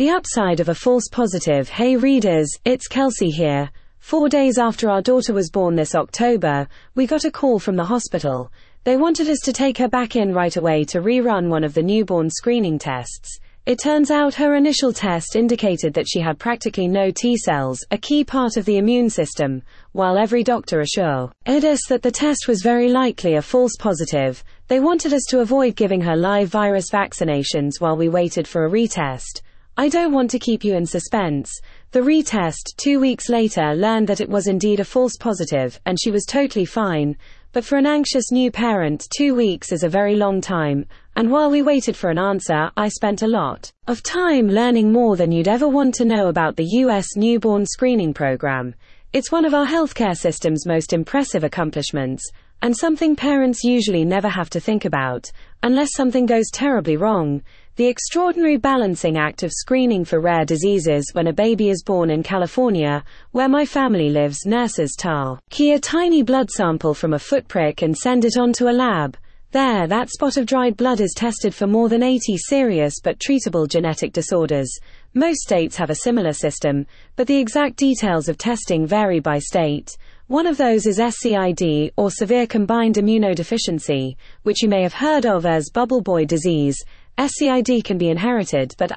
The upside of a false positive. Hey readers, it's Kelsey here. Four days after our daughter was born this October, we got a call from the hospital. They wanted us to take her back in right away to rerun one of the newborn screening tests. It turns out her initial test indicated that she had practically no T cells, a key part of the immune system, while every doctor assured us that the test was very likely a false positive. They wanted us to avoid giving her live virus vaccinations while we waited for a retest. I don't want to keep you in suspense. The retest, two weeks later, learned that it was indeed a false positive, and she was totally fine. But for an anxious new parent, two weeks is a very long time, and while we waited for an answer, I spent a lot of time learning more than you'd ever want to know about the US newborn screening program. It's one of our healthcare system's most impressive accomplishments, and something parents usually never have to think about, unless something goes terribly wrong. The extraordinary balancing act of screening for rare diseases when a baby is born in California, where my family lives, nurses key a tiny blood sample from a foot prick and send it on to a lab. There, that spot of dried blood is tested for more than 80 serious but treatable genetic disorders. Most states have a similar system, but the exact details of testing vary by state. One of those is SCID, or severe combined immunodeficiency, which you may have heard of as bubble boy disease. SCID can be inherited, but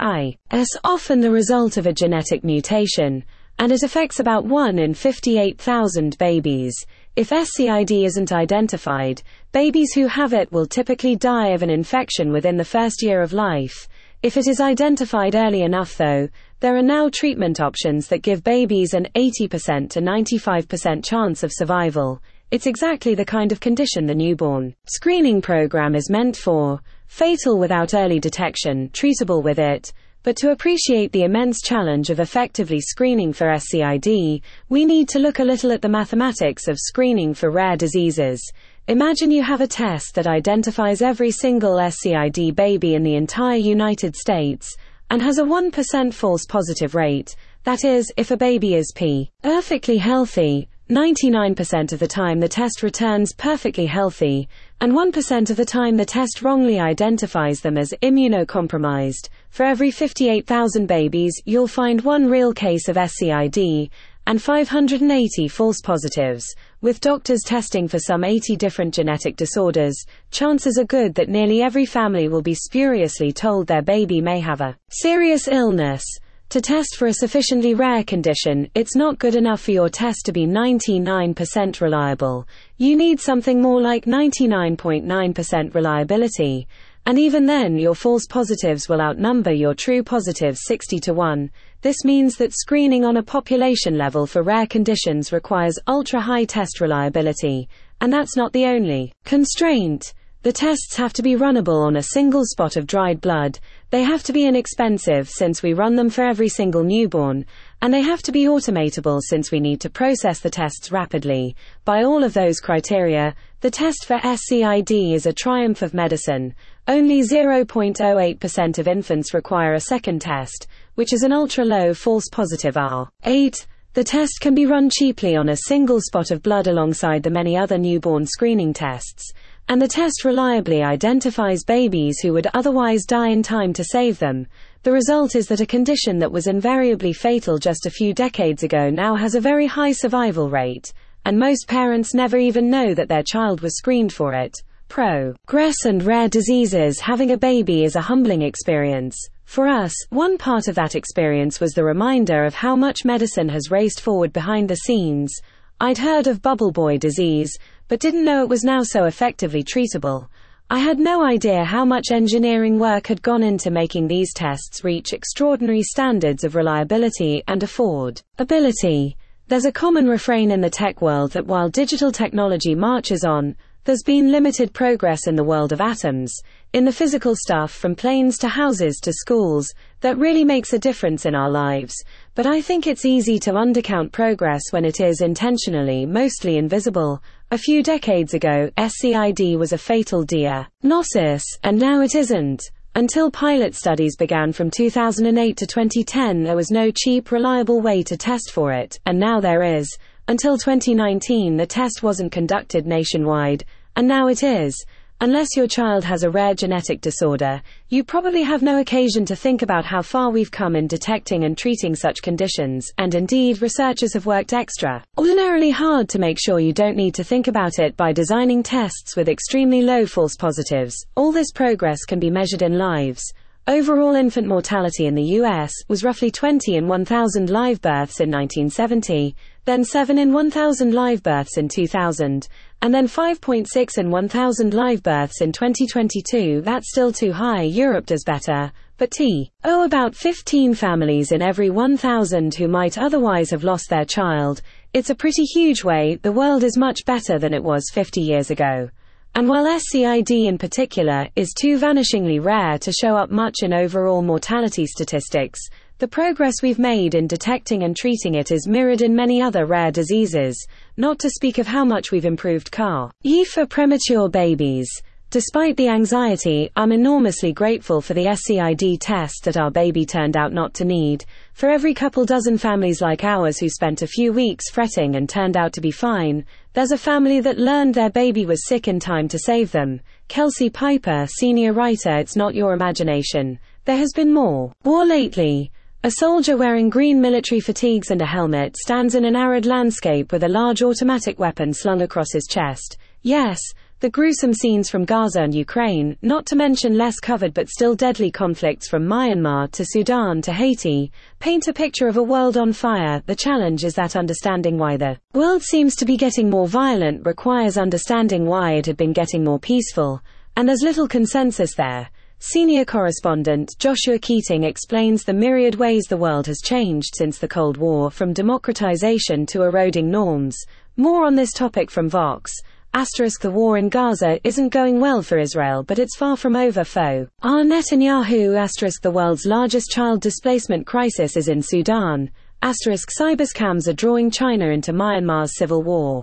is often the result of a genetic mutation, and it affects about 1 in 58,000 babies. If SCID isn't identified, babies who have it will typically die of an infection within the first year of life. If it is identified early enough, though, there are now treatment options that give babies an 80% to 95% chance of survival. It's exactly the kind of condition the newborn screening program is meant for fatal without early detection, treatable with it. But to appreciate the immense challenge of effectively screening for SCID, we need to look a little at the mathematics of screening for rare diseases. Imagine you have a test that identifies every single SCID baby in the entire United States and has a 1% false positive rate. That is, if a baby is P. perfectly healthy, 99% of the time the test returns perfectly healthy, and 1% of the time the test wrongly identifies them as immunocompromised. For every 58,000 babies, you'll find one real case of SCID, and 580 false positives. With doctors testing for some 80 different genetic disorders, chances are good that nearly every family will be spuriously told their baby may have a serious illness. To test for a sufficiently rare condition, it's not good enough for your test to be 99% reliable. You need something more like 99.9% reliability. And even then, your false positives will outnumber your true positives 60 to 1. This means that screening on a population level for rare conditions requires ultra high test reliability. And that's not the only constraint. The tests have to be runnable on a single spot of dried blood, they have to be inexpensive since we run them for every single newborn, and they have to be automatable since we need to process the tests rapidly. By all of those criteria, the test for SCID is a triumph of medicine. Only 0.08% of infants require a second test, which is an ultra low false positive R. 8. The test can be run cheaply on a single spot of blood alongside the many other newborn screening tests and the test reliably identifies babies who would otherwise die in time to save them. The result is that a condition that was invariably fatal just a few decades ago now has a very high survival rate, and most parents never even know that their child was screened for it. Progress and rare diseases having a baby is a humbling experience. For us, one part of that experience was the reminder of how much medicine has raced forward behind the scenes. I'd heard of bubble boy disease, but didn't know it was now so effectively treatable. I had no idea how much engineering work had gone into making these tests reach extraordinary standards of reliability and affordability. There's a common refrain in the tech world that while digital technology marches on, there's been limited progress in the world of atoms, in the physical stuff from planes to houses to schools, that really makes a difference in our lives. But I think it's easy to undercount progress when it is intentionally mostly invisible. A few decades ago, SCID was a fatal diagnosis, and now it isn't. Until pilot studies began from 2008 to 2010, there was no cheap, reliable way to test for it, and now there is. Until 2019 the test wasn't conducted nationwide, and now it is. Unless your child has a rare genetic disorder, you probably have no occasion to think about how far we've come in detecting and treating such conditions, and indeed, researchers have worked extra ordinarily hard to make sure you don't need to think about it by designing tests with extremely low false positives. All this progress can be measured in lives. Overall infant mortality in the US was roughly 20 in 1,000 live births in 1970, then 7 in 1,000 live births in 2000, and then 5.6 in 1,000 live births in 2022. That's still too high. Europe does better. But T. Oh, about 15 families in every 1,000 who might otherwise have lost their child. It's a pretty huge way. The world is much better than it was 50 years ago. And while SCID in particular is too vanishingly rare to show up much in overall mortality statistics, the progress we've made in detecting and treating it is mirrored in many other rare diseases, not to speak of how much we've improved CAR. E for premature babies. Despite the anxiety, I'm enormously grateful for the SCID test that our baby turned out not to need. For every couple dozen families like ours who spent a few weeks fretting and turned out to be fine, there's a family that learned their baby was sick in time to save them. Kelsey Piper, senior writer, It's Not Your Imagination. There has been more war lately. A soldier wearing green military fatigues and a helmet stands in an arid landscape with a large automatic weapon slung across his chest. Yes, the gruesome scenes from Gaza and Ukraine, not to mention less covered but still deadly conflicts from Myanmar to Sudan to Haiti, paint a picture of a world on fire. The challenge is that understanding why the world seems to be getting more violent requires understanding why it had been getting more peaceful, and there's little consensus there. Senior correspondent Joshua Keating explains the myriad ways the world has changed since the Cold War, from democratization to eroding norms. More on this topic from Vox. Asterisk the war in Gaza isn't going well for Israel but it's far from over foe. R. Netanyahu asterisk the world's largest child displacement crisis is in Sudan. Asterisk cyberscams are drawing China into Myanmar's civil war.